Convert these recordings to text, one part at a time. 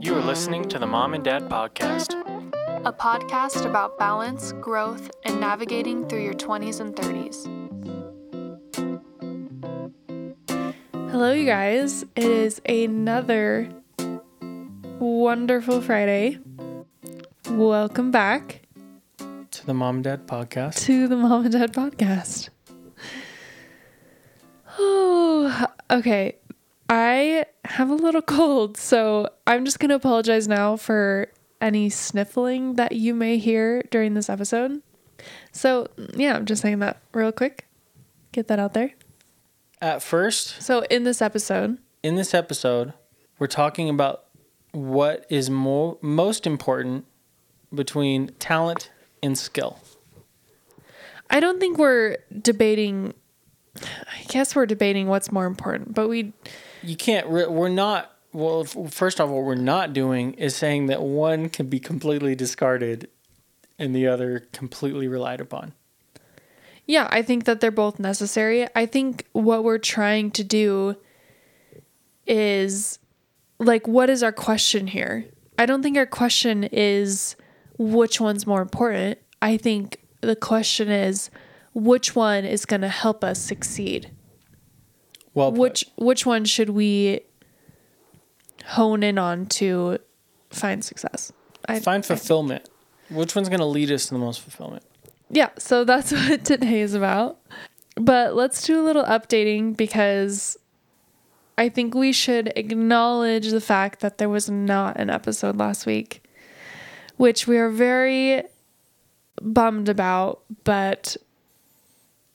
You are listening to the Mom and Dad Podcast. a podcast about balance, growth, and navigating through your 20s and 30s. Hello, you guys. It is another wonderful Friday. Welcome back To the Mom and Dad Podcast. to the Mom and Dad podcast. Oh, okay. I have a little cold, so I'm just going to apologize now for any sniffling that you may hear during this episode. So, yeah, I'm just saying that real quick. Get that out there. At first, So, in this episode, in this episode, we're talking about what is mo- most important between talent and skill. I don't think we're debating. I guess we're debating what's more important, but we. You can't, re- we're not, well, first off, what we're not doing is saying that one can be completely discarded and the other completely relied upon. Yeah, I think that they're both necessary. I think what we're trying to do is like, what is our question here? I don't think our question is which one's more important. I think the question is which one is going to help us succeed. Well, put. Which which one should we hone in on to find success? I find fulfillment. Which one's going to lead us to the most fulfillment? yeah, so that's what today is about. But let's do a little updating because I think we should acknowledge the fact that there was not an episode last week, which we are very bummed about, but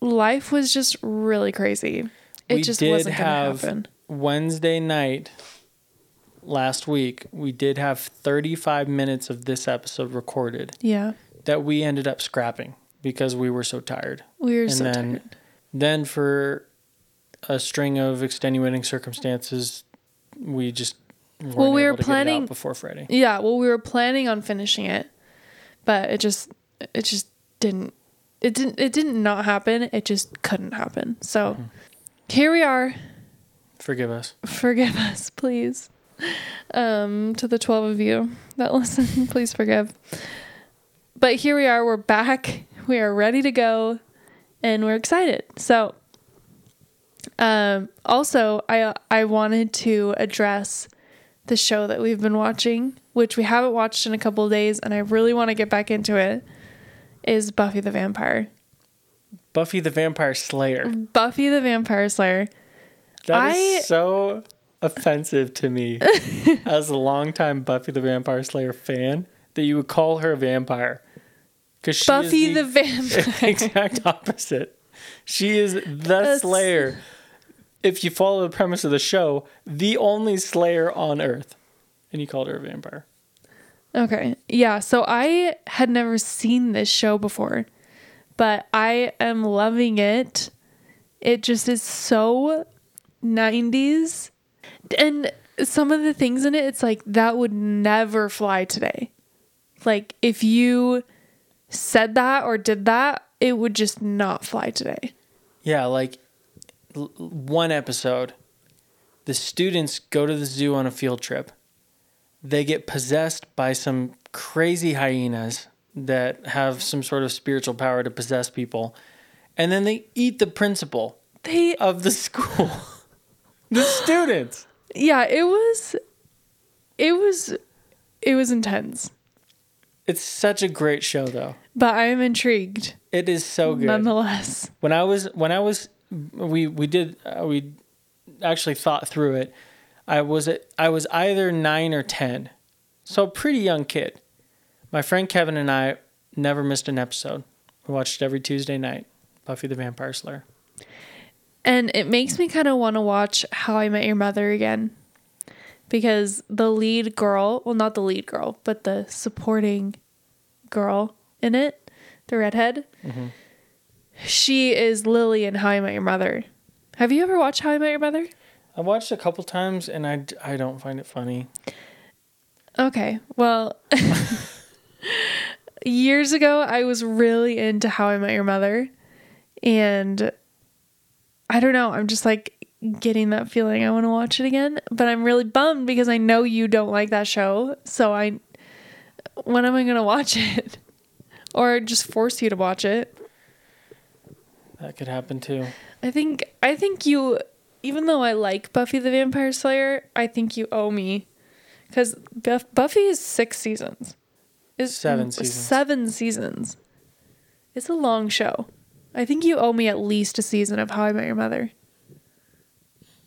life was just really crazy. It We just wasn't going to happen. Wednesday night last week, we did have 35 minutes of this episode recorded Yeah. that we ended up scrapping because we were so tired. We were And so then- tired. Then, for a string of extenuating circumstances, we just Well, we able were to get it planning- out before Friday. Yeah, well, we were planning on finishing it, but it just it just didn't it didn't it didn't not happen. It just couldn't happen. So mm-hmm. here we are. Forgive us. Forgive us, please. Um, to the twelve of you that listen, please forgive. But here we are. We're back. We are ready to go, and we're excited. So, um, also, I I wanted to address the show that we've been watching, which we haven't watched in a couple of days, and I really want to get back into it. Is Buffy the Vampire? Buffy the Vampire Slayer. Buffy the Vampire Slayer. That is I- so offensive to me as a longtime Buffy the Vampire Slayer fan that you would call her a vampire. Because Buffy is the Vampire. exact opposite. She is the That's- Slayer. If you follow the premise of the show, the only Slayer on Earth, and you called her a vampire. Okay. Yeah. So I had never seen this show before, but I am loving it. It just is so 90s. And some of the things in it, it's like that would never fly today. Like if you said that or did that, it would just not fly today. Yeah, like l- one episode, the students go to the zoo on a field trip. They get possessed by some crazy hyenas that have some sort of spiritual power to possess people. And then they eat the principal They, of the school. The students. yeah, it was, it was, it was intense. It's such a great show though. But I am intrigued It is so good. nonetheless. when I was when I was we we did uh, we actually thought through it. I was at, I was either 9 or 10. So a pretty young kid. My friend Kevin and I never missed an episode. We watched it every Tuesday night. Buffy the Vampire Slayer. And it makes me kind of want to watch How I Met Your Mother again. Because the lead girl, well, not the lead girl, but the supporting girl in it, the redhead, mm-hmm. she is Lily in How I Met Your Mother. Have you ever watched How I Met Your Mother? I watched a couple times and I, I don't find it funny. Okay. Well, years ago, I was really into How I Met Your Mother. And I don't know. I'm just like, getting that feeling. I want to watch it again, but I'm really bummed because I know you don't like that show. So I, when am I gonna watch it, or just force you to watch it? That could happen too. I think I think you, even though I like Buffy the Vampire Slayer, I think you owe me, because Buff- Buffy is six seasons. Is Seven seasons. Seven seasons. It's a long show. I think you owe me at least a season of How I Met Your Mother.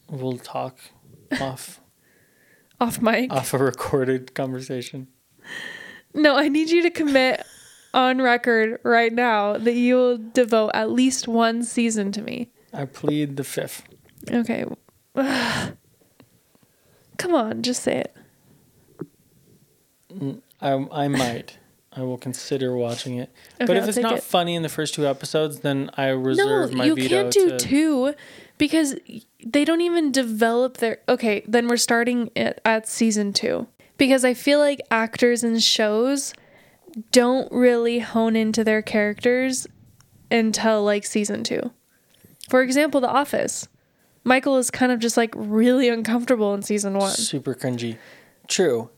We'll talk off Off mic. off a recorded conversation. No, I need you to commit on record right now that you will devote at least one season to me. I plead the fifth. Okay. Come on, just say it. Mm, I I might. I will consider watching it. but if I'll it's not it. funny in the first two episodes, then I reserve no, my you can't do to two because they don't even develop their. Okay, then we're starting it at season two because I feel like actors in shows don't really hone into their characters until like season two. For example, The Office. Michael is kind of just like really uncomfortable in season one. super cringy. True.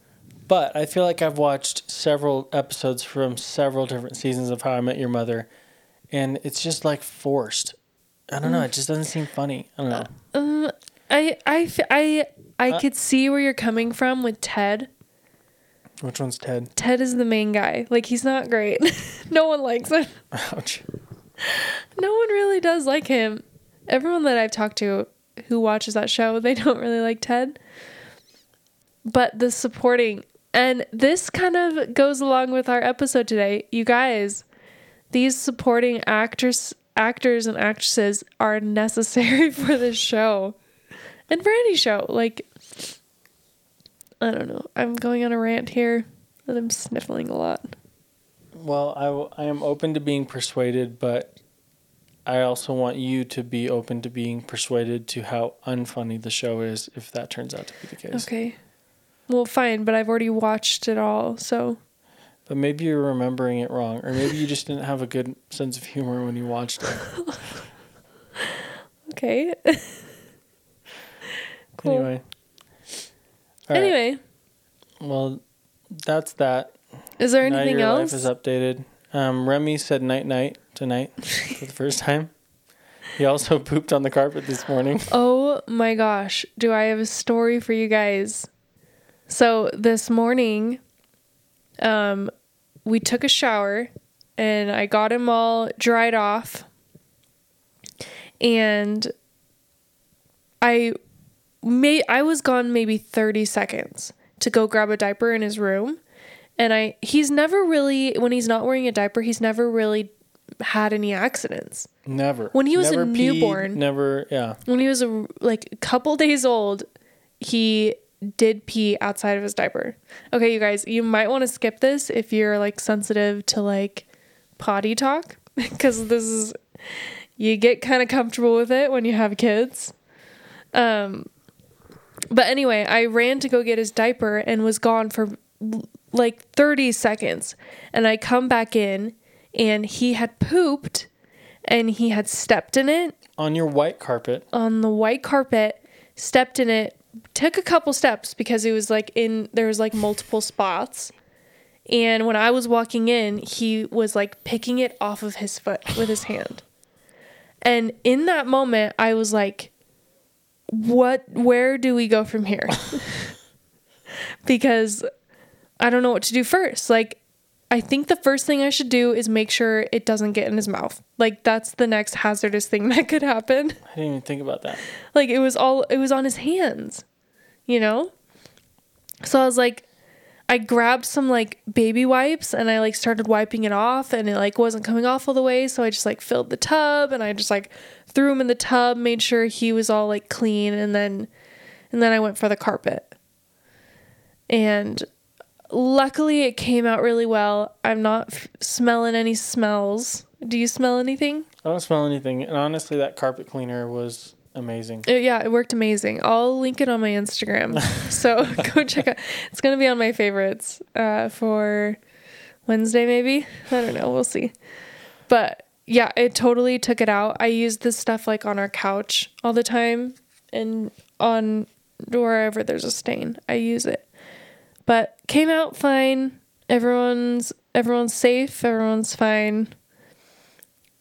But I feel like I've watched several episodes from several different seasons of How I Met Your Mother, and it's just like forced. I don't know. It just doesn't seem funny. I don't know. Um, I I I I Uh, could see where you're coming from with Ted. Which one's Ted? Ted is the main guy. Like he's not great. no one likes him. Ouch. No one really does like him. Everyone that I've talked to who watches that show, they don't really like Ted. But the supporting and this kind of goes along with our episode today. You guys, these supporting actors actors and actresses are necessary for this show. And for any show. Like I don't know. I'm going on a rant here and I'm sniffling a lot. Well, I, w- I am open to being persuaded, but I also want you to be open to being persuaded to how unfunny the show is if that turns out to be the case. Okay. Well, fine, but I've already watched it all, so But maybe you're remembering it wrong, or maybe you just didn't have a good sense of humor when you watched it. okay. Cool. Anyway. All right. Anyway, Well, that's that. is there now anything your else? life is updated. Um, Remy said night night tonight for the first time. He also pooped on the carpet this morning. Oh my gosh, do I have a story for you guys? So this morning, um, we took a shower and I got him all dried off. And I may I was gone maybe 30 seconds to go grab a diaper in his room. And I he's never really when he's not wearing a diaper, he's never really had any accidents. Never. When he was a never peed, newborn- Never, yeah. when he was a, like a couple days old, he did pee outside of his diaper. Okay, you guys, you might want to skip this if you're like sensitive to like potty talk because this is you get kind of comfortable with it when you have kids. Um but anyway, I ran to go get his diaper and was gone for like 30 seconds. And I come back in and he had pooped and he had stepped in it On your white carpet. on the white carpet, stepped in it, took a couple steps because it was like in there was like multiple spots. And when I was walking in, he was like picking it off of his foot with his hand. And in that moment, I was like, what where do we go from here? because I don't know what to do first. Like I think the first thing I should do is make sure it doesn't get in his mouth. Like that's the next hazardous thing that could happen I didn't even think about that. like it was all it was on his hands you know? So i was like i grabbed some like baby wipes and i like started wiping it off and it like wasn't coming off all the way. So i just like filled the tub and i just like threw him in the tub made sure he was all like clean and then and then i went for the carpet. And luckily it came out really well. I'm not f- smelling any smells. Do you smell anything? I don't smell anything. And honestly, that carpet cleaner was amazing. Uh, yeah, it worked amazing. I'll link it on my Instagram. so go check out. It's gonna be on my favorites uh, for Wednesday, maybe. I don't know. We'll see. But yeah, it totally took it out. I used this stuff like on our couch all the time, and on wherever there's a stain, I use it. But came out fine. Everyone's everyone's safe. Everyone's fine.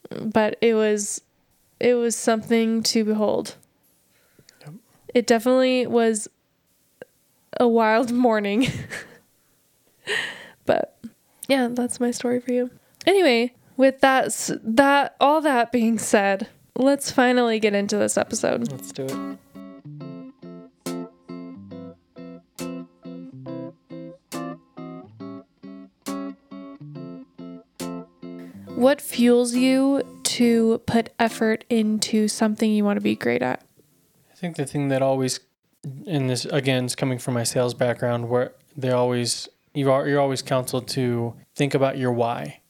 But it was it was something to behold. Yep. It definitely was a wild morning. but yeah, that's my story for you. Anyway, with that that all that being said, let's finally get into this episode. Let's do it. What fuels you to put effort into something you want to be great at? I think the thing that always, and this again is coming from my sales background, where they always you are you're always counseled to think about your why.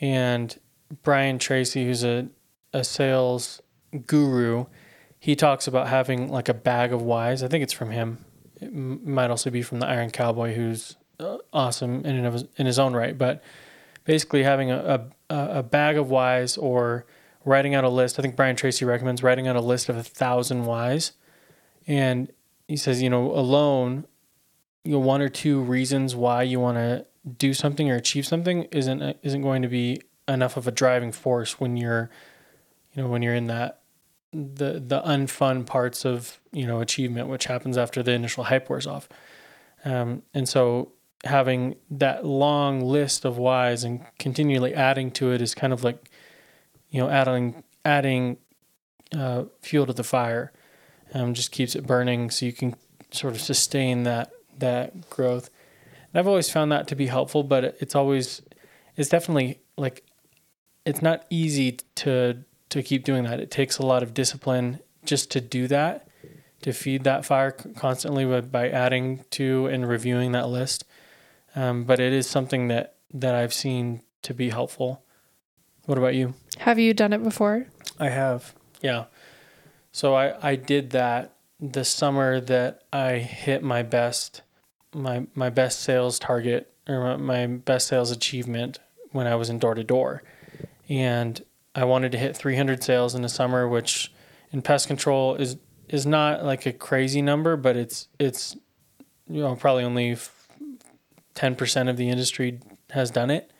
And Brian Tracy, who's a a sales guru, he talks about having like a bag of whys. I think it's from him. It m- might also be from the Iron Cowboy, who's uh, awesome in and of his, in his own right. But basically, having a, a a bag of whys or writing out a list. I think Brian Tracy recommends writing out a list of a thousand whys, and he says, you know, alone, you know, one or two reasons why you want to do something or achieve something isn't isn't going to be enough of a driving force when you're, you know, when you're in that the the unfun parts of you know achievement, which happens after the initial hype wears off, um, and so having that long list of whys and continually adding to it is kind of like you know, adding adding uh, fuel to the fire, um, just keeps it burning, so you can sort of sustain that that growth. And I've always found that to be helpful, but it's always it's definitely like it's not easy to to keep doing that. It takes a lot of discipline just to do that, to feed that fire constantly by, by adding to and reviewing that list. Um, but it is something that that I've seen to be helpful. What about you? Have you done it before? I have. Yeah. So I, I did that the summer that I hit my best my my best sales target or my my best sales achievement when I was in door to door. And I wanted to hit 300 sales in the summer, which in pest control is is not like a crazy number, but it's it's you know probably only 10% of the industry has done it.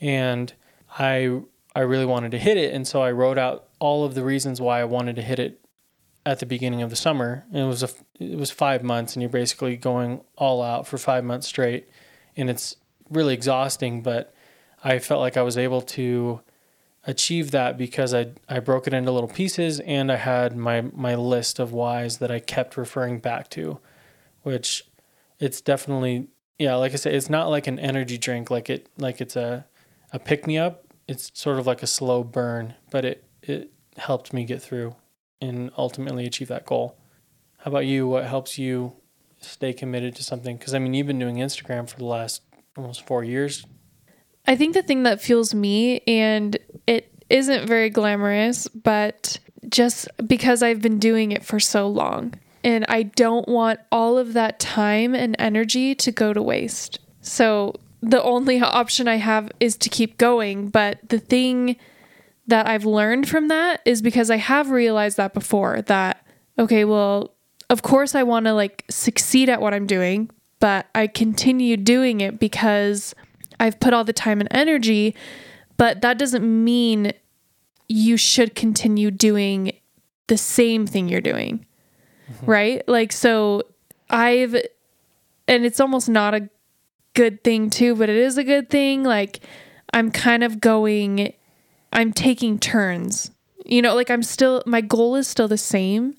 And I I really wanted to hit it, and so I wrote out all of the reasons why I wanted to hit it at the beginning of the summer. And it was a it was five months, and you're basically going all out for five months straight, and it's really exhausting. But I felt like I was able to achieve that because I I broke it into little pieces, and I had my my list of whys that I kept referring back to, which it's definitely yeah, like I said, it's not like an energy drink, like it like it's a a pick me up it's sort of like a slow burn, but it it helped me get through and ultimately achieve that goal. How about you? What helps you stay committed to something? Because I mean, you've been doing Instagram for the last almost four years. I think the thing that fuels me, and it isn't very glamorous, but just because I've been doing it for so long, and I don't want all of that time and energy to go to waste. So the only option I have is to keep going. But the thing that I've learned from that is because I have realized that before that, okay, well, of course I want to like succeed at what I'm doing, but I continue doing it because I've put all the time and energy. But that doesn't mean you should continue doing the same thing you're doing. Right? Like, so I've, and it's almost not a good thing too, but it is a good thing. Like, I'm kind of going, I'm taking turns. You know, like I'm still, my goal is still the same,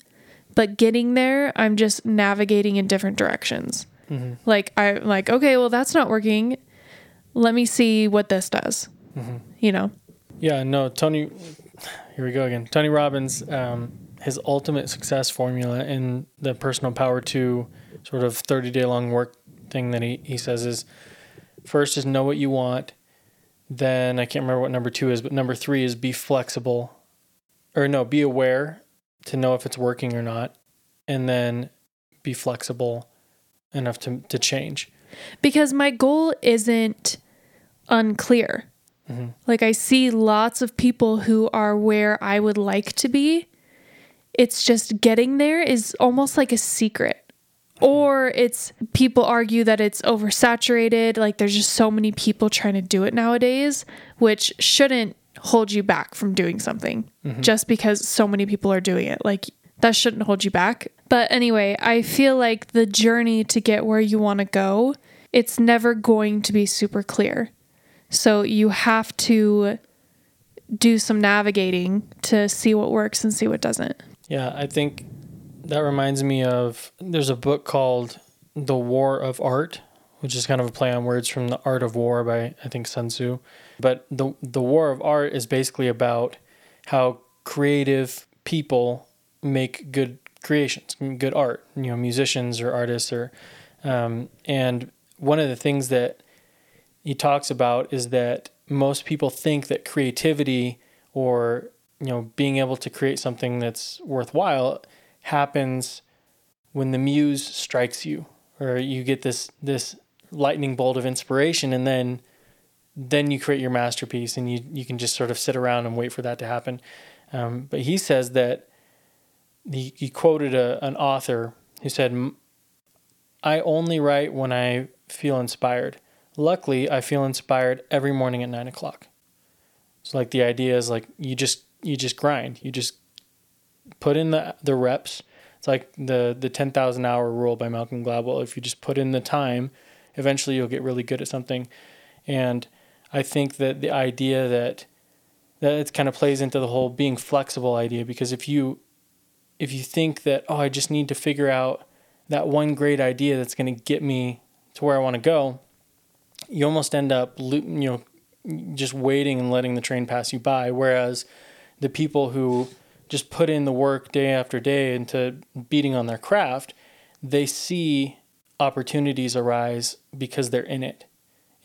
but getting there, I'm just navigating in different directions. Mm-hmm. Like, I'm like, okay, well, that's not working. Let me see what this does. Mm-hmm. You know? Yeah, no, Tony. Here we go again. Tony Robbins, um, his ultimate success formula in the personal power two sort of thirty day long work thing that he he says is first is know what you want. Then I can't remember what number two is, but number three is be flexible, or no, be aware to know if it's working or not, and then be flexible enough to to change. Because my goal isn't unclear. Mhm. Like I see lots of people who are where I would like to be it's just getting there is almost like a secret. Or it's people argue that it's oversaturated, like there's just so many people trying to do it nowadays, which shouldn't hold you back from doing something mm-hmm. just because so many people are doing it. Like that shouldn't hold you back. But anyway, I feel like the journey to get where you want to go, it's never going to be super clear. So you have to do some navigating to see what works and see what doesn't. Yeah, I think that reminds me of there's a book called The War of Art, which is kind of a play on words from The Art of War by I think Sun Tzu. But the the War of Art is basically about how creative people make good creations, good art. You know, musicians or artists or um, and one of the things that he talks about is that most people think that creativity or you know being able to create something that's worthwhile happens when the muse strikes you or you get this this lightning bolt of inspiration and then then you create your masterpiece and you you can just sort of sit around and wait for that to happen. Um, but he says that he, he quoted a, an author who said i only write when i feel inspired. Luckily i feel inspired every morning at nine o'clock. So like the idea is like you just you just grind. You just put in the the reps. It's like the the 10,000 hour rule by Malcolm Gladwell. If you just put in the time eventually you'll get really good at something. And i think that the idea that that it kind of plays into the whole being flexible idea because if you if you think that oh i just need to figure out that one great idea that's going to get me to where i want to go you almost end up you know just waiting and letting the train pass you by. Whereas the people who just put in the work day after day into beating on their craft they see opportunities arise because they're in it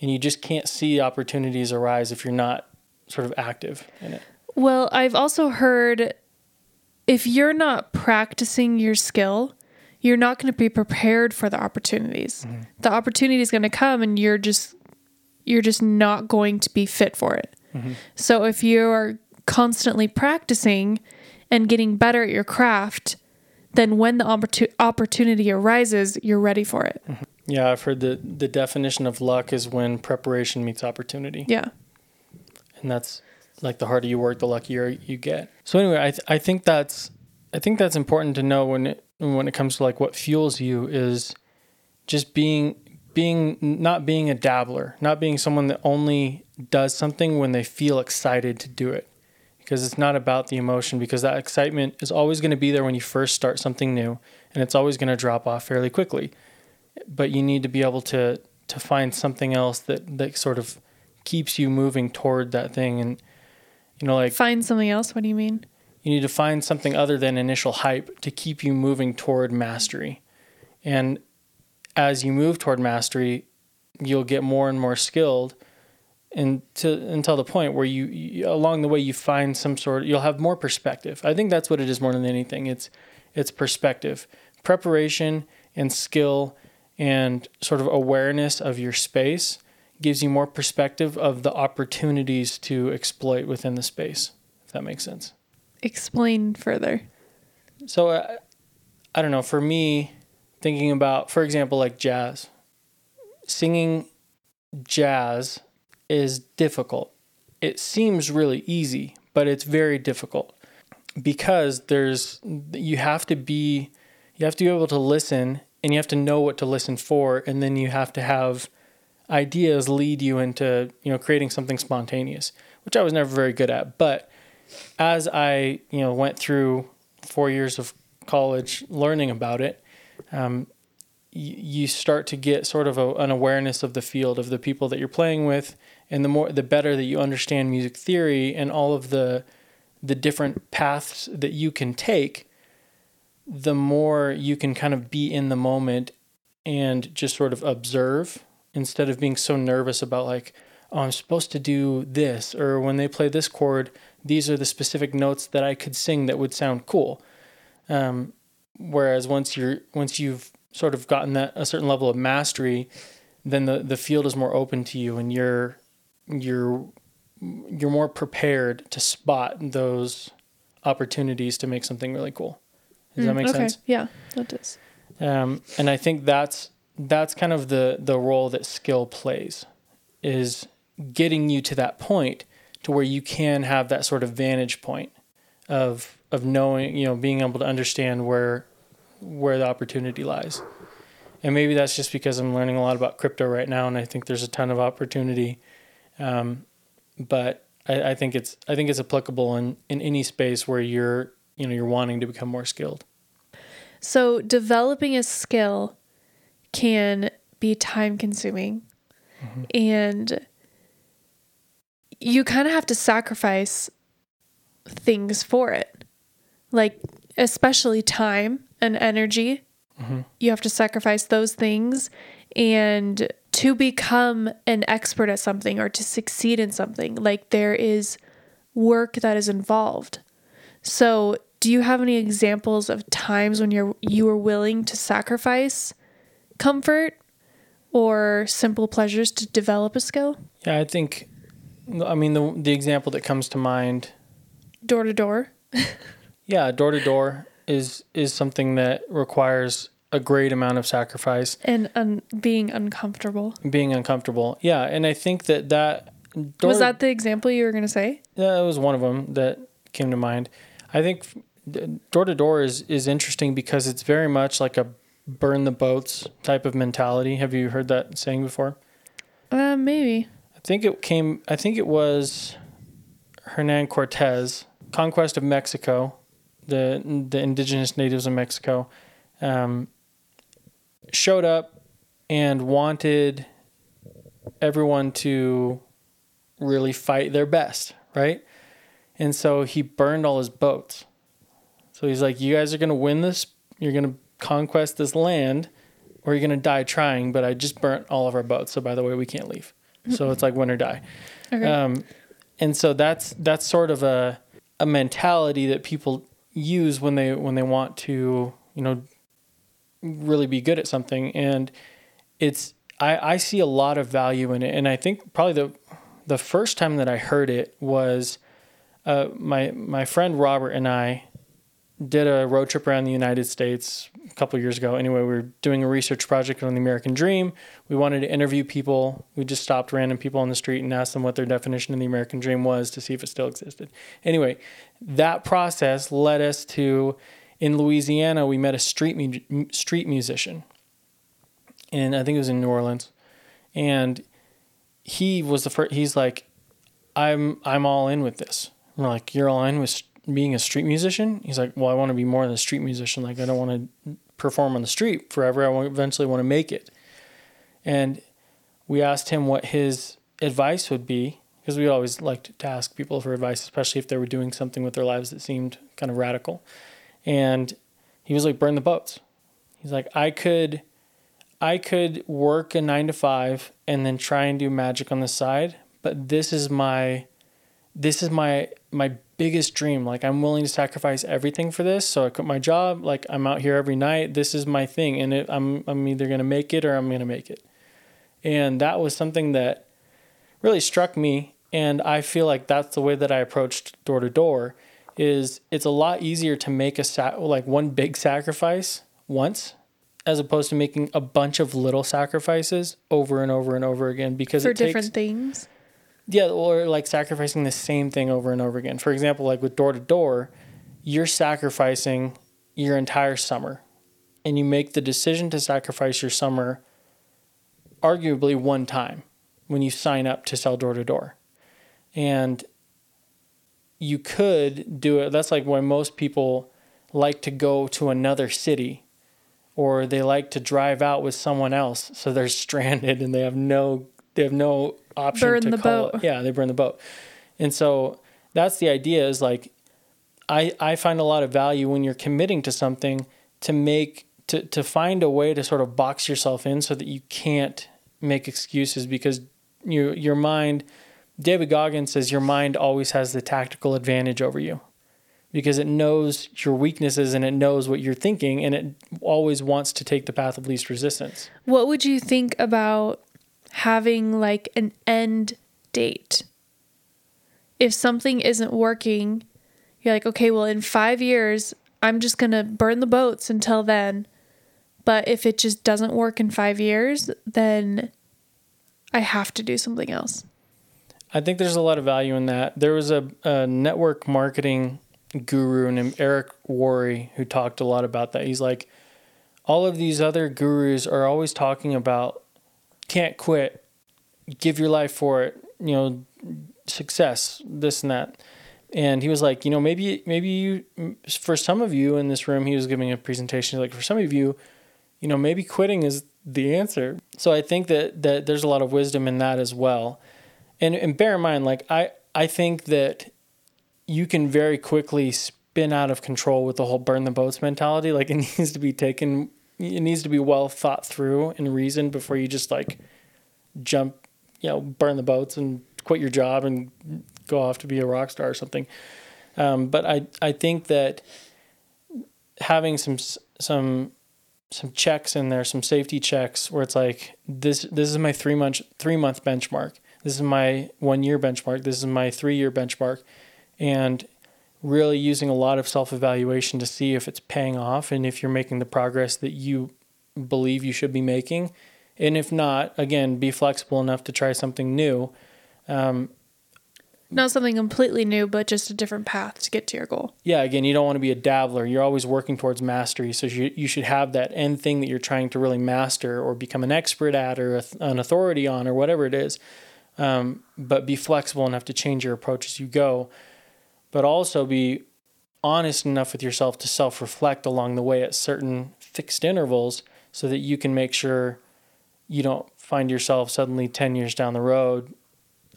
and you just can't see opportunities arise if you're not sort of active in it Well, I've also heard if you're not practicing your skill, you're not going to be prepared for the opportunities. Mm-hmm. The opportunity is going to come and you're just you're just not going to be fit for it. Mm-hmm. So if you're constantly practicing and getting better at your craft, then when the opportu- opportunity arises, you're ready for it. Mm-hmm. yeah i've heard that the definition of luck is when preparation meets opportunity Yeah. and that's like the harder you work, the luckier you get. So anyway, I th- I think that's I think that's important to know when it when it comes to like what fuels you is just being being not being a dabbler, not being someone that only does something when they feel excited to do it. Because it's not about the emotion because that excitement is always going to be there when you first start something new and it's always going to drop off fairly quickly. But you need to be able to to find something else that that sort of keeps you moving toward that thing and you know like Find something else. What do you mean? you need to find something other than initial hype to keep you moving toward mastery. And as you move toward mastery, you'll get more and more skilled and to, until the point where you, you along the way you find some sort you'll have more perspective. I think that's what it is more than anything. It's it's perspective. Preparation and skill and sort of awareness of your space gives you more perspective of the opportunities to exploit within the space. If that makes sense. Explain further. So uh, I don't know. For me, thinking about, for example, like jazz, singing jazz is difficult. It seems really easy, but it's very difficult because there's you have to be you have to be able to listen and you have to know what to listen for and then you have to have ideas lead you into you know creating something spontaneous which i was never very good at but as i you know went through four years of college learning about it um, you start to get sort of a, an awareness of the field of the people that you're playing with and the more the better that you understand music theory and all of the the different paths that you can take the more you can kind of be in the moment and just sort of observe instead of being so nervous about like oh i'm supposed to do this or when they play this chord these are the specific notes that i could sing that would sound cool. Um, whereas once you're once you've sort of gotten that a certain level of mastery then the, the field is more open to you and you're you're you're more prepared to spot those opportunities to make something really cool Does that Mm, make okay. sense? Yeah, that does. Um, and I think that's that's kind of the the role that skill plays is getting you to that point to where you can have that sort of vantage point of of knowing, you know, being able to understand where where the opportunity lies. And maybe that's just because I'm learning a lot about crypto right now, and I think there's a ton of opportunity. Um, but I, I think it's I think it's applicable in, in any space where you're you know you're wanting to become more skilled. So, developing a skill can be time consuming. And you kind of have to sacrifice things for it. Like, especially time and energy. You have to sacrifice those things. And to become an expert at something or to succeed in something, like, there is work that is involved. So, do you have any examples of times when you're you were willing to sacrifice comfort or simple pleasures to develop a skill? Yeah, I think. I mean, the the example that comes to mind, Door to door. yeah, door to door is is something that requires a great amount of sacrifice, and un- being uncomfortable. being uncomfortable. Yeah, and I think that that Was that the example you were going to say? yeah, that was one of them that came to mind. I think door to door is is interesting because it's very much like a burn the boats type of mentality. Have you heard that saying before? Uh, maybe. I think it came. I think it was Hernan Cortez, conquest of Mexico, the the indigenous natives of Mexico, um, showed up and wanted everyone to really fight their best, right? And so he burned all his boats. So he's like, "You guys are gonna win this. You're gonna conquest this land, or you're gonna die trying." But I just burnt all of our boats. So by the way, we can't leave. So it's like win or die. Okay. Um, and so that's that's sort of a a mentality that people use when they when they want to you know really be good at something and it's I, I see a lot of value in it and I think probably the the first time that I heard it was uh, my my friend Robert and I did a road trip around the United States a couple years ago. Anyway, we were doing a research project on the American Dream. We wanted to interview people. We just stopped random people on the street and asked them what their definition of the American Dream was to see if it still existed. Anyway, that process led us to in Louisiana. We met a street mu- street musician, and I think it was in New Orleans, and he was the first. He's like, I'm I'm all in with this. We're like, you're all in with being a street musician? He's like, well, I want to be more than a street musician. Like, I don't want to perform on the street forever. I eventually want to make it. And we asked him what his advice would be because we always liked to ask people for advice, especially if they were doing something with their lives that seemed kind of radical. And he was like, burn the boats. He's like, I could, I could work a nine to five and then try and do magic on the side, but this is my, this is my my biggest dream. Like I'm willing to sacrifice everything for this. So I quit my job. Like I'm out here every night. This is my thing, and it, I'm I'm either gonna make it or I'm gonna make it. And that was something that really struck me. And I feel like that's the way that I approached door to door. Is it's a lot easier to make a sa- like one big sacrifice once, as opposed to making a bunch of little sacrifices over and over and over again because For it takes, different things. yeah, or like sacrificing the same thing over and over again. For example, like with door to door, you're sacrificing your entire summer. And you make the decision to sacrifice your summer arguably one time when you sign up to sell door to door. And you could do it. That's like why most people like to go to another city or they like to drive out with someone else so they're stranded and they have no they have no option Burn to the call boat. yeah they burn the boat and so that's the idea is like i i find a lot of value when you're committing to something to make to to find a way to sort of box yourself in so that you can't make excuses because your your mind david goggins says your mind always has the tactical advantage over you because it knows your weaknesses and it knows what you're thinking and it always wants to take the path of least resistance. What would you think about having like an end date? If something isn't working, you're like, okay, well, in five years, I'm just going to burn the boats until then. But if it just doesn't work in 5 years, then I have to do something else. I think there's a lot of value in that. There was a, a network marketing guru named Eric Worre who talked a lot about that. He's like, all of these other gurus are always talking about can't quit, give your life for it, you know, success, this and that. And he was like, you know, maybe maybe you for some of you in this room, he was giving a presentation like for some of you, you know, maybe quitting is the answer. So I think that that there's a lot of wisdom in that as well. And and bear in mind, like I I think that you can very quickly spin out of control with the whole burn the boats mentality. Like it needs to be taken it needs to be well thought through and reasoned before you just like jump, you know, burn the boats and quit your job and go off to be a rock star or something. Um, but I I think that having some some some checks in there, some safety checks where it's like this this is my three month three month benchmark. This is my one year benchmark. This is my three year benchmark, and really using a lot of self evaluation to see if it's paying off and if you're making the progress that you believe you should be making. And if not, again, be flexible enough to try something new. Um, not something completely new, but just a different path to get to your goal. Yeah, again, you don't want to be a dabbler. You're always working towards mastery. So you, you should have that end thing that you're trying to really master or become an expert at or an authority on or whatever it is. Um, but be flexible enough to change your approach as you go but also be honest enough with yourself to self reflect along the way at certain fixed intervals so that you can make sure you don't find yourself suddenly 10 years down the road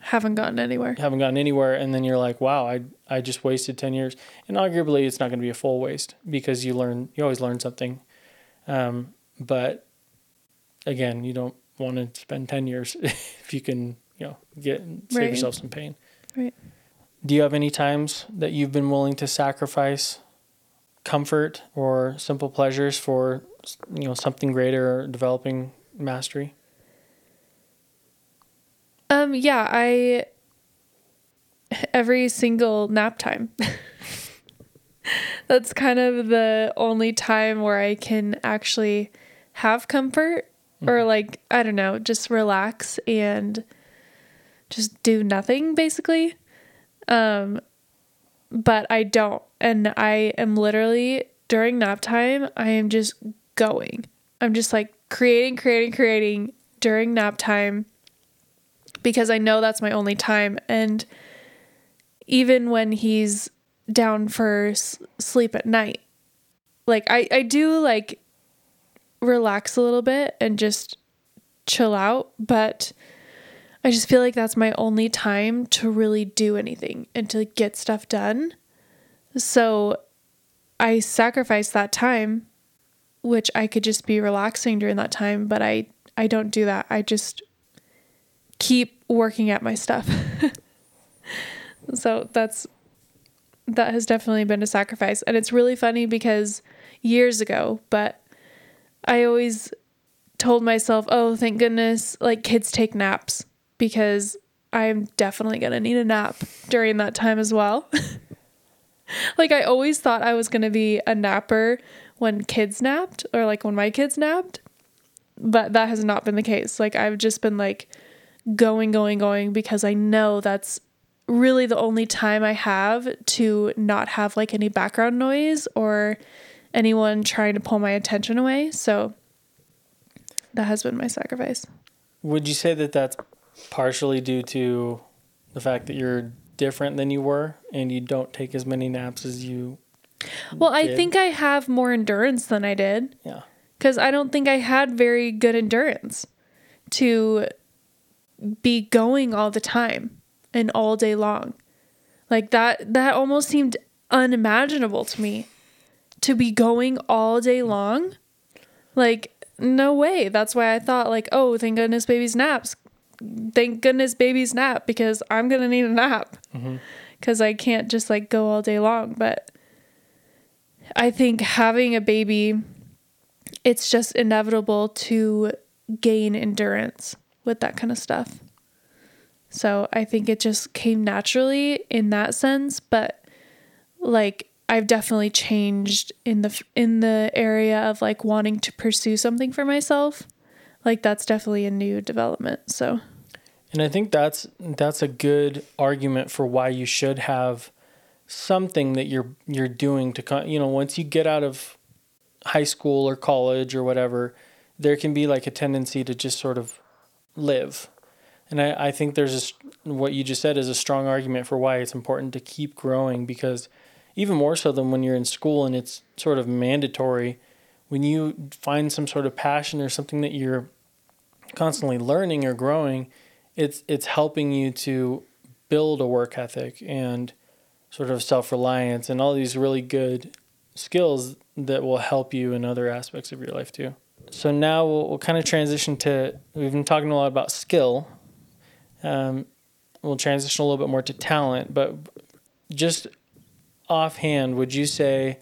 haven't gotten anywhere. Haven't gotten anywhere and then you're like wow i i just wasted 10 years. And arguably it's not going to be a full waste because you learn you always learn something. Um, but again you don't want to spend 10 years if you can you know get save right. yourself some pain right do you have any times that you've been willing to sacrifice comfort or simple pleasures for you know something greater or developing mastery? Um yeah, I every single nap time. That's kind of the only time where I can actually have comfort mm-hmm. or like I don't know, just relax and just do nothing basically. Um, but I don't. And I am literally during nap time, I am just going. I'm just like creating, creating, creating during nap time because I know that's my only time. And even when he's down for s- sleep at night, like I, I do like relax a little bit and just chill out, but I just feel like that's my only time to really do anything and to get stuff done. So I sacrifice that time, which I could just be relaxing during that time, but I I don't do that. I just keep working at my stuff. so that's that has definitely been a sacrifice. And it's really funny because years ago, but I always told myself, "Oh, thank goodness like kids take naps." Because I'm definitely going to need a nap during that time as well. like I always thought I was going to be a napper when kids napped or like when my kids napped, but that has not been the case. Like I've just been like going going going because I know that's really the only time I have to not have like any background noise or anyone trying to pull my attention away. So that has been my sacrifice. Would you say that that's partially due to the fact that you're different than you were and you don't take as many naps as you well did. i think i have more endurance than i did. Yeah. Because i don't think i had very good endurance to be going all the time and all day long. Like that that almost seemed unimaginable to me to be going all day long. Like no way. That's why i thought like oh thank goodness baby's naps thank goodness babies nap because I'm gonna need a nap because mm-hmm. I can't just like go all day long. But I think having a baby, it's just inevitable to gain endurance with that kind of stuff. So I think it just came naturally in that sense. But like I've definitely changed in the in the area of like wanting to pursue something for myself. Like that's definitely a new development. So And I think that's that's a good argument for why you should have something that you're you're doing to you know once you get out of high school or college or whatever, there can be like a tendency to just sort of live. And I, I think there's a, what you just said is a strong argument for why it's important to keep growing because even more so than when you're in school and it's sort of mandatory, when you find some sort of passion or something that you're constantly learning or growing, it's it's helping you to build a work ethic and sort of self-reliance and all these really good skills that will help you in other aspects of your life too. So now we'll, we'll kind of transition to we've been talking a lot about skill. Um, we'll transition a little bit more to talent, but just offhand, would you say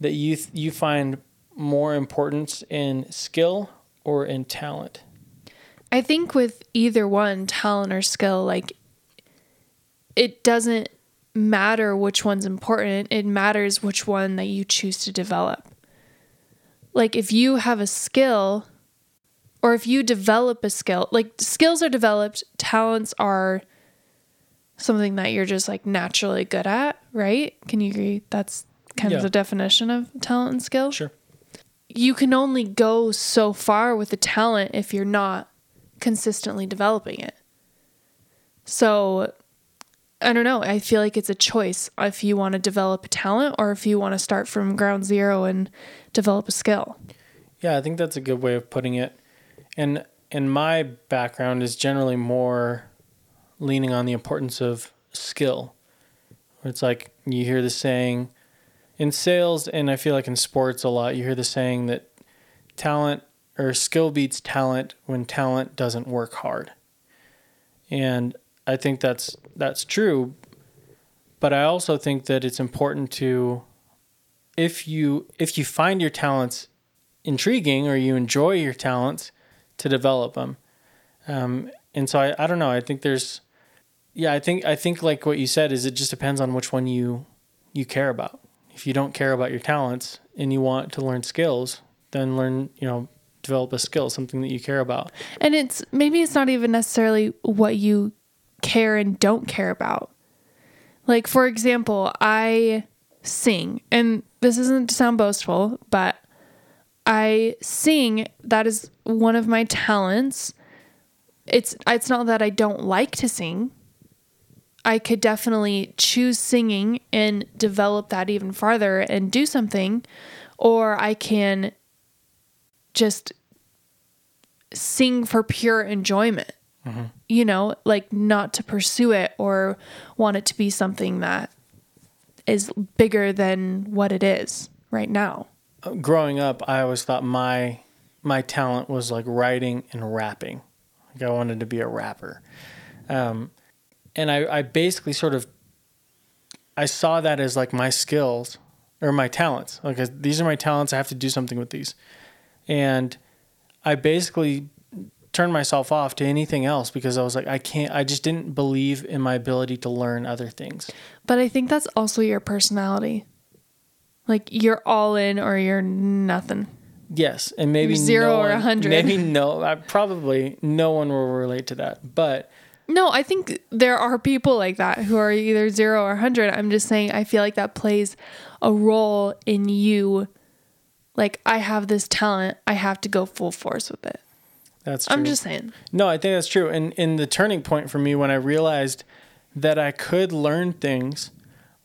that you th- you find more importance in skill or in talent? I think with either one, talent or skill, like it doesn't matter which one's important. It matters which one that you choose to develop. Like if you have a skill or if you develop a skill, like skills are developed, talents are something that you're just like naturally good at, right? Can you agree that's kind Yeah. of the definition of talent and skill? Sure. you can only go so far with the talent if you're not consistently developing it. So I don't know. I feel like it's a choice if you want to develop a talent or if you want to start from ground zero and develop a skill. Yeah, I think that's a good way of putting it. And and my background is generally more leaning on the importance of skill. It's like you hear the saying in sales and I feel like in sports a lot, you hear the saying that talent or skill beats talent when talent doesn't work hard. And I think that's that's true, but I also think that it's important to if you if you find your talents intriguing or you enjoy your talents to develop them. Um, and so I, I don't know. I think there's, yeah, I think, I think like what you said is it just depends on which one you, you care about. If you don't care about your talents and you want to learn skills, then learn, you know, develop a skill, something that you care about. And it's maybe it's not even necessarily what you care and don't care about. Like, for example, I sing, and this isn't to sound boastful, but I sing. That is one of my talents. It's it's not that I don't like to sing. I could definitely choose singing and develop that even farther and do something, or I can just sing for pure enjoyment. You know, like not to pursue it or want it to be something that is bigger than what it is right now. growing up, I always thought my my talent was like writing and rapping. Like I wanted to be a rapper, um, and I, I basically sort of I saw that as like my skills or my talents. Like these are my talents. I have to do something with these, and I basically turned myself off to anything else because I was like I can't. I just didn't believe in my ability to learn other things. But I think that's also your personality. Like you're all in or you're nothing. Yes, and maybe You're zero no or a hundred. Maybe no, I, probably no one will relate to that. But No, I think there are people like that who are either zero or 100. I'm just saying, I feel like that plays a role in you. Like, I have this talent, I have to go full force with it. that's true. I'm just saying. no, I think that's true. And in the turning point for me when I realized that I could learn things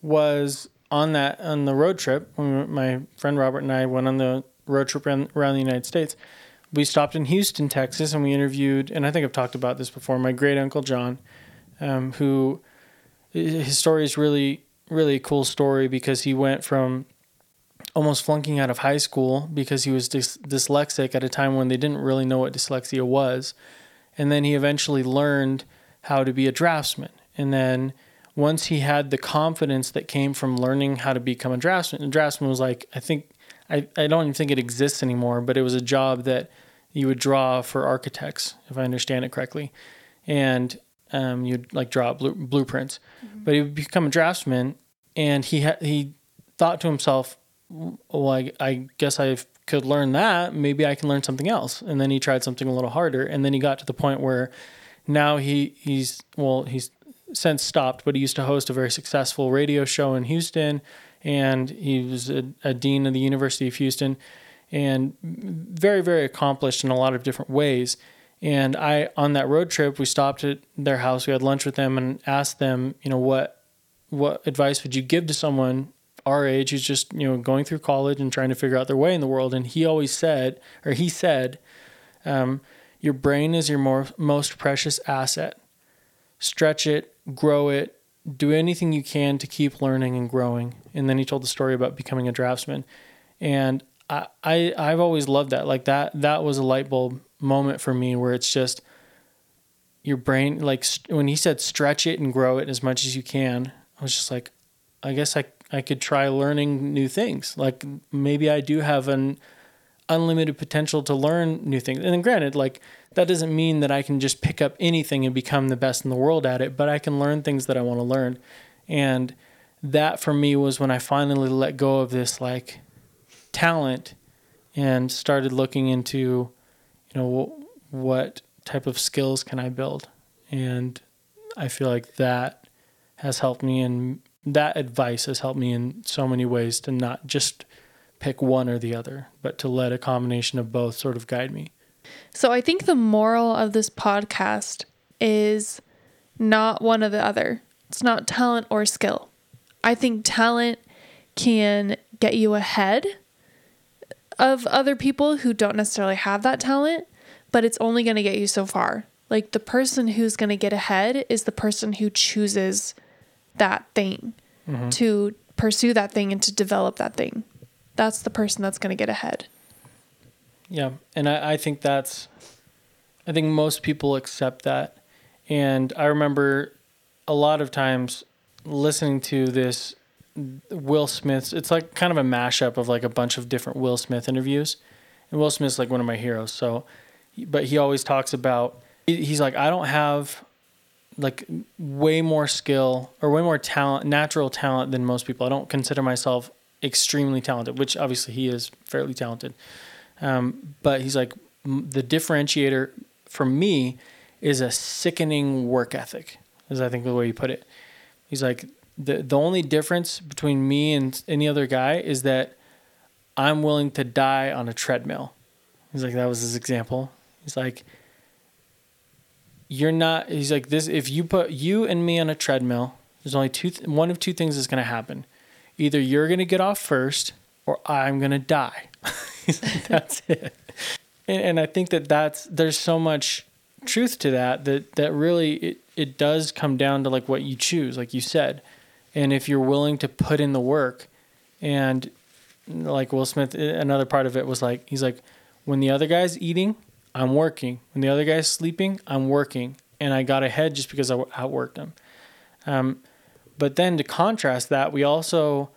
was on that on the road trip when my friend Robert and I went on the road trip around, around the United States. We stopped in Houston, Texas, and we interviewed. And I think I've talked about this before. My great uncle John, um, who his story is really really a cool story because he went from almost flunking out of high school because he was dys- dyslexic at a time when they didn't really know what dyslexia was. And then he eventually learned how to be a draftsman. And then once he had the confidence that came from learning how to become a draftsman, and draftsman was like, I think, I, I don't even think it exists anymore, but it was a job that you would draw for architects, if I understand it correctly. And um, you'd like draw blue, blueprints. But he would become a draftsman and he had, he thought to himself, well, I, I guess I could learn that. Maybe I can learn something else. And then he tried something a little harder. And then he got to the point where now he he's well he's since stopped, but he used to host a very successful radio show in Houston, and he was a, a dean of the University of Houston, and very very accomplished in a lot of different ways. And I on that road trip, we stopped at their house. We had lunch with them and asked them, you know, what what advice would you give to someone our age who's just you know going through college and trying to figure out their way in the world? And he always said, or he said, um, your brain is your more most precious asset. Stretch it, grow it, do anything you can to keep learning and growing. And then he told the story about becoming a draftsman, and I, I I've always loved that. Like that that was a light bulb moment for me where it's just your brain like when he said stretch it and grow it as much as you can i was just like i guess i i could try learning new things. Like maybe i do have an unlimited potential to learn new things. And then granted like that doesn't mean that i can just pick up anything and become the best in the world at it but i can learn things that i want to learn. And that for me was when i finally let go of this like talent and started looking into you know what type of skills can I build. And I feel like that has helped me and that advice has helped me in so many ways to not just pick one or the other but to let a combination of both sort of guide me. So I think the moral of this podcast is not one or the other. It's not talent or skill. I think talent can get you ahead of other people who don't necessarily have that talent, but it's only going to get you so far. Like the person who's going to get ahead is the person who chooses that thing mm-hmm. to pursue that thing and to develop that thing. That's the person that's going to get ahead. Yeah. And I, I think that's, I think most people accept that. And I remember a lot of times listening to this Will Smith's. It's like kind of a mashup of like a bunch of different Will Smith interviews, and Will Smith's like one of my heroes. So, but he always talks about he's like I don't have like way more skill or way more talent, natural talent than most people. I don't consider myself extremely talented, which obviously he is fairly talented. Um, but he's like the differentiator for me is a sickening work ethic, is I think the way he put it. He's like the the only difference between me and any other guy is that I'm willing to die on a treadmill. He's like that was his example. He's like you're not he's like this if you put you and me on a treadmill, there's only two one of two things is going to happen. Either you're going to get off first or I'm going to die. that's it. And, and I think that that's there's so much truth to that that that really it, it does come down to like what you choose like you said and if you're willing to put in the work and like Will Smith another part of it was like he's like when the other guy's eating I'm working. When the other guy's sleeping I'm working. And I got ahead just because I outworked him. Um, but then to contrast that we also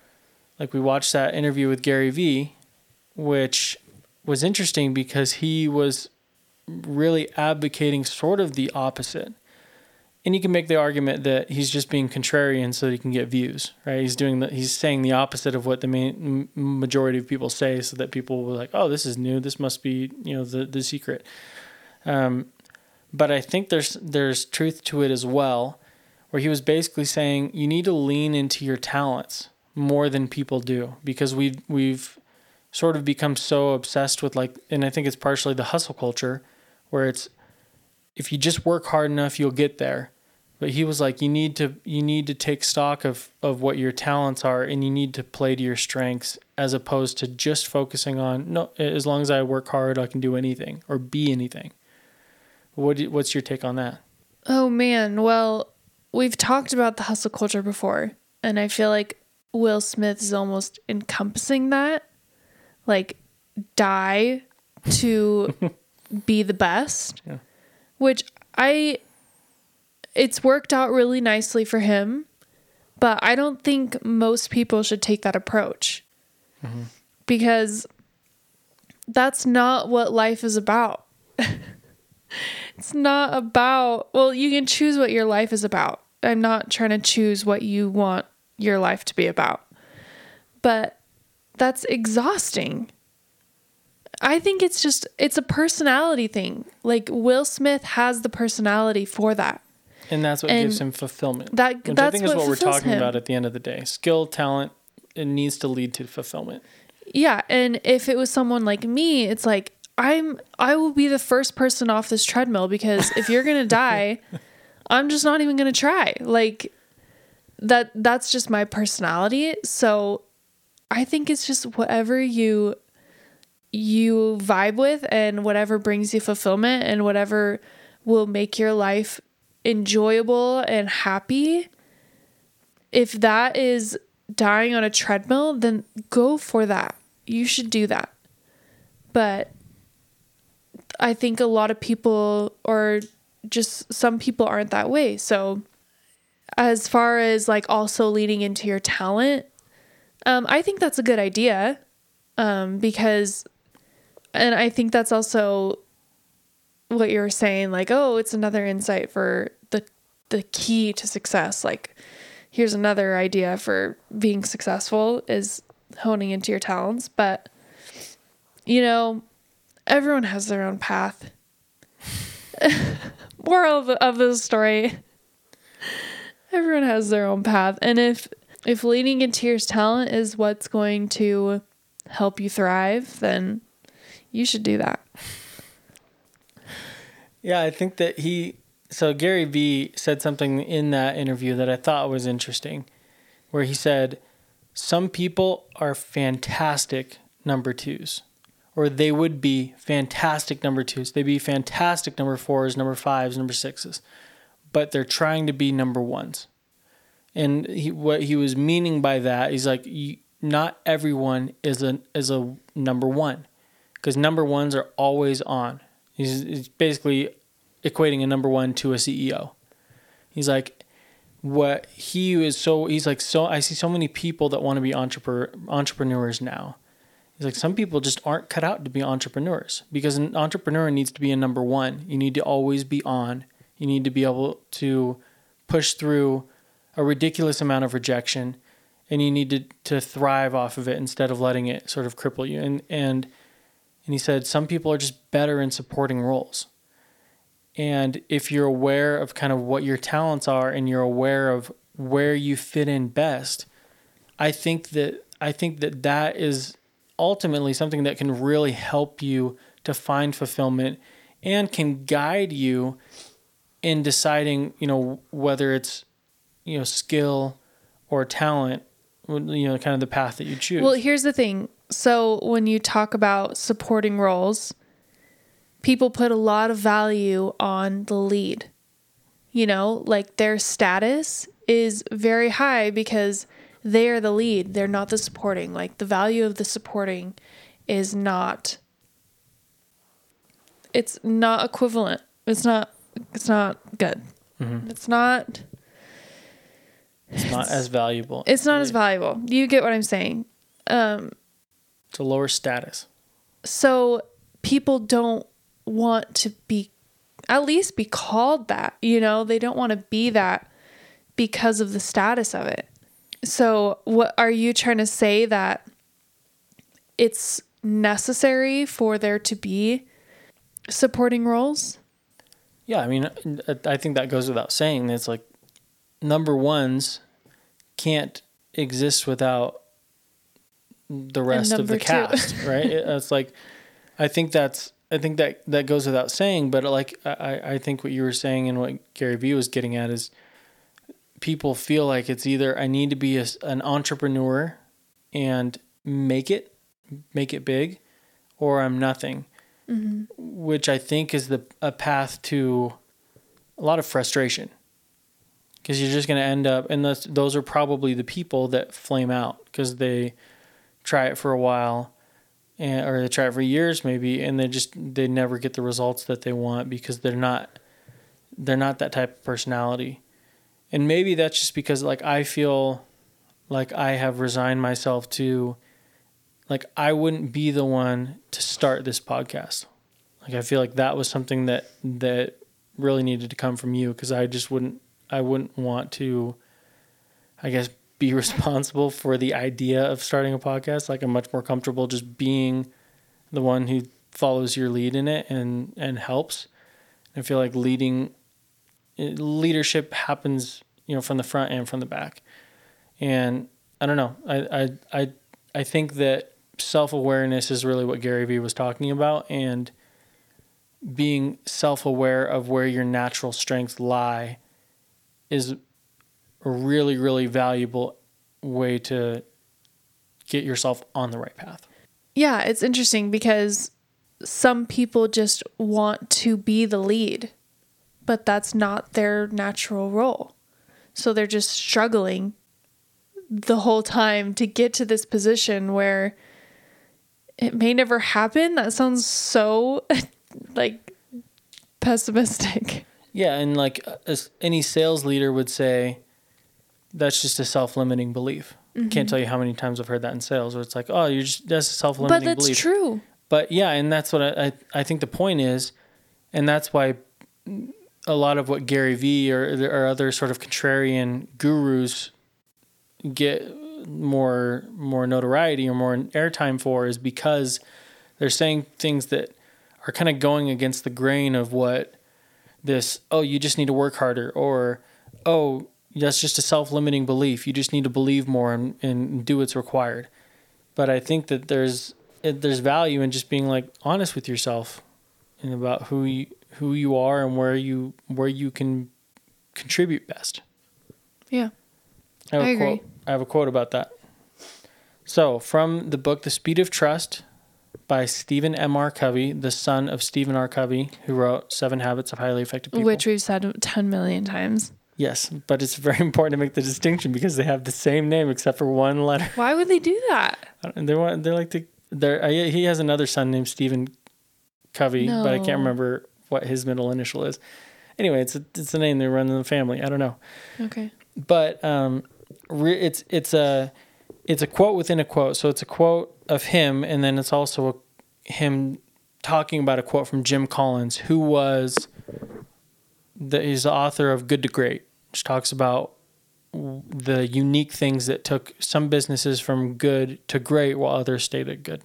like we watched that interview with Gary Vee which was interesting because he was really advocating sort of the opposite and you can make the argument that he's just being contrarian so that he can get views, right? He's doing the, he's saying the opposite of what the main majority of people say, so that people will like, oh, this is new. This must be you know the the secret. Um, but I think there's there's truth to it as well, where he was basically saying you need to lean into your talents more than people do because we've we've sort of become so obsessed with like, and I think it's partially the hustle culture, where it's if you just work hard enough, you'll get there. But he was like, you need to you need to take stock of of what your talents are, and you need to play to your strengths, as opposed to just focusing on no. As long as I work hard, I can do anything or be anything. What what's your take on that? Oh man, well, we've talked about the hustle culture before, and I feel like Will Smith is almost encompassing that. Like, die to be the best. Yeah which I it's worked out really nicely for him, but I don't think most people should take that approach. Mm-hmm. Because that's not what life is about. it's not about, well, you can choose what your life is about. I'm not trying to choose what you want your life to be about. but that's exhausting. I think it's just it's a personality thing. Like Will Smith has the personality for that. And that's what And gives him fulfillment. that- which I that's think is what what we're talking him. about at the end of the day. Skill, talent, it needs to lead to fulfillment. Yeah, and if it was someone like me, it's like I'm I will be the first person off this treadmill because if you're going to die, I'm just not even going to try. Like that that's just my personality. So I think it's just whatever you you vibe with and whatever brings you fulfillment and whatever will make your life enjoyable and happy. If that is dying on a treadmill, then go for that. You should do that. But I think a lot of people, or just some people, aren't that way. So, as far as like also leading into your talent, um, I think that's a good idea um, because, and I think that's also what you were saying like oh it's another insight for the the key to success. Like here's another idea for being successful is honing into your talents. But you know everyone has their own path. Moral of, of the story everyone has their own path. And if if leaning into your talent is what's going to help you thrive then you should do that Yeah, I think that he. So Gary Vee said something in that interview that I thought was interesting, where he said, "Some people are fantastic number twos, or they would be fantastic number twos. They'd be fantastic number fours, number fives, number sixes, but they're trying to be number ones." And he, what he was meaning by that, he's like, not everyone is a is a number one, because number ones are always on. He's, he's basically equating a number one to a CEO. He's like, what he is so he's like so I see so many people that want to be entrepreneur entrepreneurs now. He's like some people just aren't cut out to be entrepreneurs because an entrepreneur needs to be a number one. You need to always be on. You need to be able to push through a ridiculous amount of rejection and you need to, to thrive off of it instead of letting it sort of cripple you. And and and he said some people are just better in supporting roles. And if you're aware of kind of what your talents are and you're aware of where you fit in best, I think that I think that that is ultimately something that can really help you to find fulfillment and can guide you in deciding, you know, whether it's you know skill or talent, you know, kind of the path that you choose. Well, here's the thing. So when you talk about supporting roles, people put a lot of value on the lead. You know, like their status is very high because they are the lead. They're not the supporting. Like the value of the supporting is not it's not equivalent. It's not it's not good. Mm-hmm. It's not it's not as valuable. it's not as valuable. You get what I'm saying. It's a lower status. so people don't want to be at least be called that you know they don't want to be that because of the status of it so what are you trying to say that it's necessary for there to be supporting roles Yeah, I mean, I think that goes without saying. It's like number ones can't exist without the rest of the cast, right? It's like, I think that's, I think that that goes without saying. But like, I, I think what you were saying and what Gary Vee was getting at is, people feel like it's either I need to be a, an entrepreneur and make it, make it big, or I'm nothing which I think is the a path to a lot of frustration. Because you're just going to end up, and those those are probably the people that flame out because they try it for a while, and or they try it for years maybe, and they just they never get the results that they want because they're not they're not that type of personality, and maybe that's just because like I feel like I have resigned myself to like I wouldn't be the one to start this podcast. Like I feel like that was something that that really needed to come from you because I just wouldn't I wouldn't want to I guess be responsible for the idea of starting a podcast. Like I'm much more comfortable just being the one who follows your lead in it and and helps. I feel like leading eh, leadership happens, you know, from the front and from the back. And I don't know. I I I I think that self-awareness is really what Gary Vee was talking about and being self-aware of where your natural strengths lie is a really really valuable way to get yourself on the right path. Yeah, it's interesting because some people just want to be the lead, but that's not their natural role. So they're just struggling the whole time to get to this position where it may never happen. That sounds so like pessimistic. Yeah, and like as any sales leader would say, that's just a self-limiting belief. Mm-hmm. Can't tell you how many times I've heard that in sales where it's like, oh, you're just that's a self-limiting belief. But that's belief. true. But yeah, and that's what I, I, I think the point is, and that's why a lot of what Gary Vee or, or other sort of contrarian gurus get more more notoriety or more airtime for is because they're saying things that are kind of going against the grain of what this oh you just need to work harder or oh that's just a self-limiting belief you just need to believe more and, and do what's required but i think that there's it, there's value in just being like honest with yourself and about who you who you are and where you where you can contribute best Yeah. I have I a agree. quote. I have a quote about that. So, from the book The Speed of Trust by Stephen M. R. Covey, the son of Stephen R. Covey, who wrote Seven Habits of Highly Effective People. Which we've said 10 million times. Yes, but it's very important to make the distinction because they have the same name except for one letter. Why would they do that? They want they're like the they're, uh, he has another son named Stephen Covey, but I can't remember what his middle initial is. Anyway, it's a, it's a name they run in the family. I don't know. Okay. but um, re- it's it's a it's a quote within a quote. So it's a quote of him, and then it's also a, him talking about a quote from Jim Collins, who was the he's the author of Good to Great, which talks about the unique things that took some businesses from good to great while others stayed at good.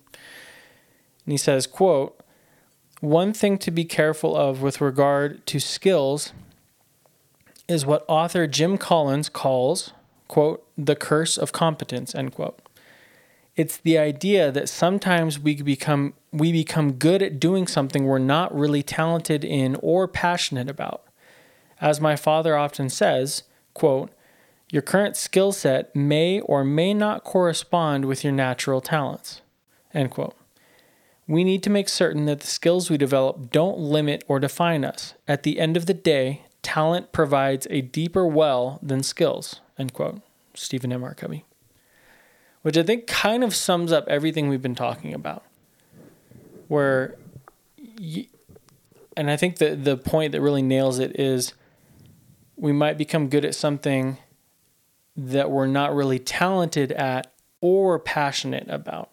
And he says, quote, one thing to be careful of with regard to skills is what author Jim Collins calls, quote, the curse of competence, end quote. It's the idea that sometimes we become we become good at doing something we're not really talented in or passionate about. As my father often says, quote, your current skill set may or may not correspond with your natural talents, end quote. We need to make certain that the skills we develop don't limit or define us. At the end of the day, talent provides a deeper well than skills. End quote. Stephen M. R. Covey. Which I think kind of sums up everything we've been talking about. Where, and I think that the point that really nails it is we might become good at something that we're not really talented at or passionate about.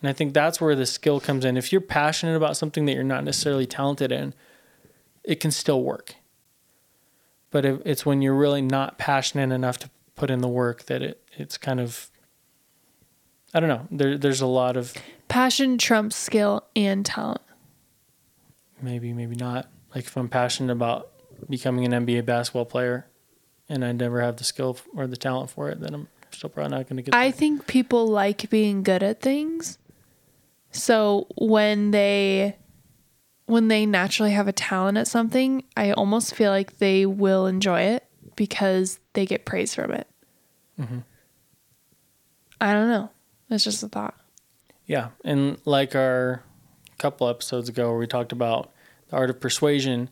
And I think that's where the skill comes in. If you're passionate about something that you're not necessarily talented in, it can still work. But if it's when you're really not passionate enough to put in the work that it it's kind of I don't know. There there's a lot of Passion trumps skill and talent. maybe maybe not. Like if I'm passionate about becoming an NBA basketball player and I never have the skill or the talent for it, then I'm still probably not going to get I there. think people like being good at things. So when they when they naturally have a talent at something, I almost feel like they will enjoy it because they get praise from it. Mm-hmm. I don't know. It's just a thought. Yeah, and like our couple episodes ago where we talked about the art of persuasion,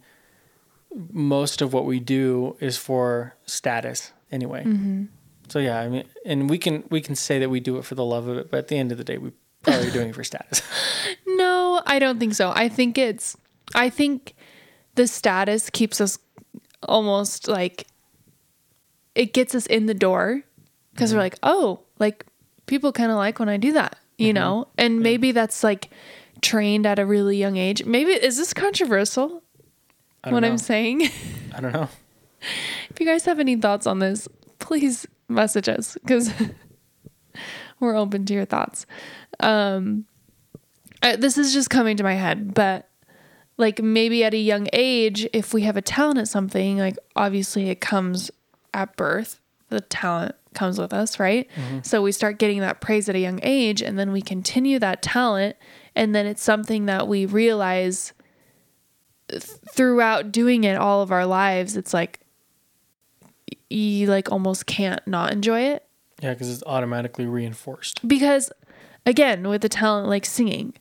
most of what we do is for status anyway. Mm-hmm. So yeah, I mean, and we can we can say that we do it for the love of it, but at the end of the day, we probably are doing it for status. No, I don't think so. I think it's I think the status keeps us almost like it gets us in the door because we're mm-hmm. like, "Oh, like people kind of like when I do that." You mm-hmm. know? And maybe that's like trained at a really young age. Maybe is this controversial what know. I'm saying? I don't know. if you guys have any thoughts on this, please message us because we're open to your thoughts. Um, I, this is just coming to my head, but like maybe at a young age, if we have a talent at something, like obviously it comes at birth, the talent comes with us, right? So we start getting that praise at a young age, and then we continue that talent, and then it's something that we realize throughout doing it all of our lives. It's like you like almost can't not enjoy it Yeah, because it's automatically reinforced. because again with the talent like singing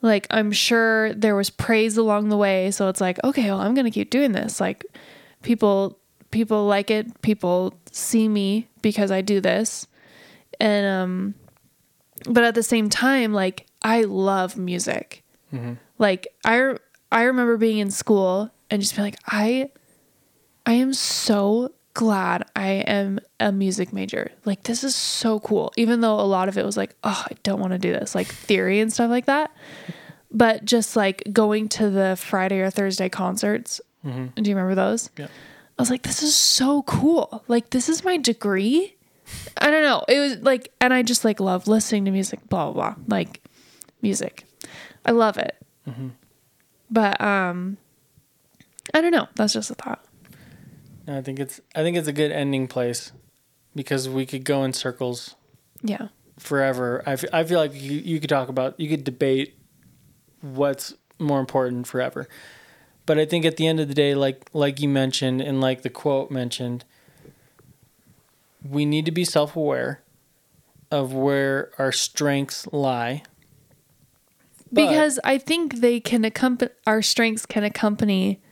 like i'm sure there was praise along the way so it's like okay well i'm gonna keep doing this like people people like it people see me because i do this and um but at the same time like i love music like i i remember being in school and just being like i I am so glad I am a music major. Like this is so cool. Even though a lot of it was like, oh, I don't want to do this, like theory and stuff like that. But just like going to the Friday or Thursday concerts. Mm-hmm. Do you remember those? Yeah. I was like, this is so cool. Like this is my degree. I don't know. It was like, and I just like love listening to music. Blah blah blah. Like music. I love it. Mm-hmm. But um, I don't know. That's just a thought. No, I think it's I think it's a good ending place because we could go in circles Yeah. forever. I, f- I feel like you, you could talk about you could debate what's more important forever. But I think at the end of the day, like like you mentioned and like the quote mentioned, we need to be self aware of where our strengths lie. But- because I think they can accompany our strengths can accompany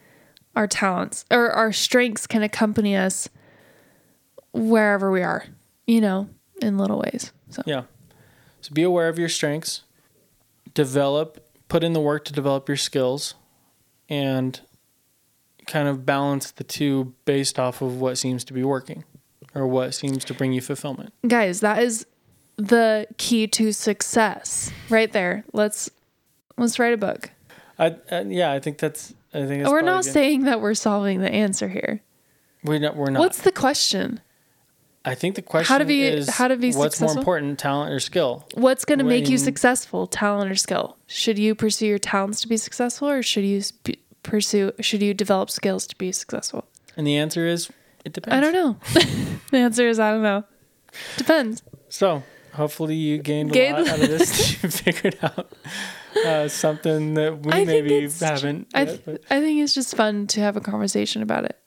our talents or our strengths can accompany us wherever we are, you know, in little ways. So Yeah. So be aware of your strengths, develop, put in the work to develop your skills, and kind of balance the two based off of what seems to be working or what seems to bring you fulfillment. guys, that is the key to success right there. Let's let's write a book. I, uh, yeah, I think that's. I think that's we're not good. saying that we're solving the answer here. we're not. We're not. What's the question? I think the question to be- is how to be what's more important, talent or skill? What's going to make you successful, talent or skill? Should you pursue your talents to be successful or should you sp- pursue should you develop skills to be successful? And the answer is it depends. I don't know. the answer is I don't know. Depends. So hopefully you gained a lot out of this. you figured out uh, something that we I maybe haven't. I th- but- I think it's just fun to have a conversation about it.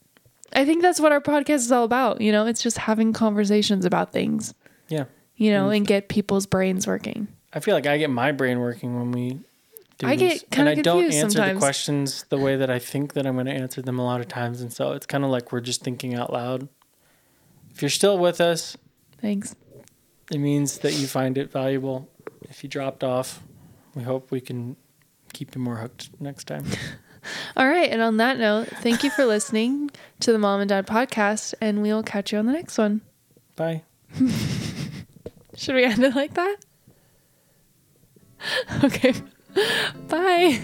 I think that's what our podcast is all about, you know? It's just having conversations about things, yeah. you know, Mm. and get people's brains working. I feel like I get my brain working when we do I get kinda and I don't answer sometimes. the questions the way that I think that I'm going to answer them a lot of times, and so it's kind of like we're just thinking out loud. If you're still with us, Thanks. it means that you find it valuable. If you dropped off, we hope we can keep you more hooked next time. All right, and on that note, thank you for listening to the Mom and Dad podcast and we will catch you on the next one. Bye. Should we end it like that? Okay. Bye.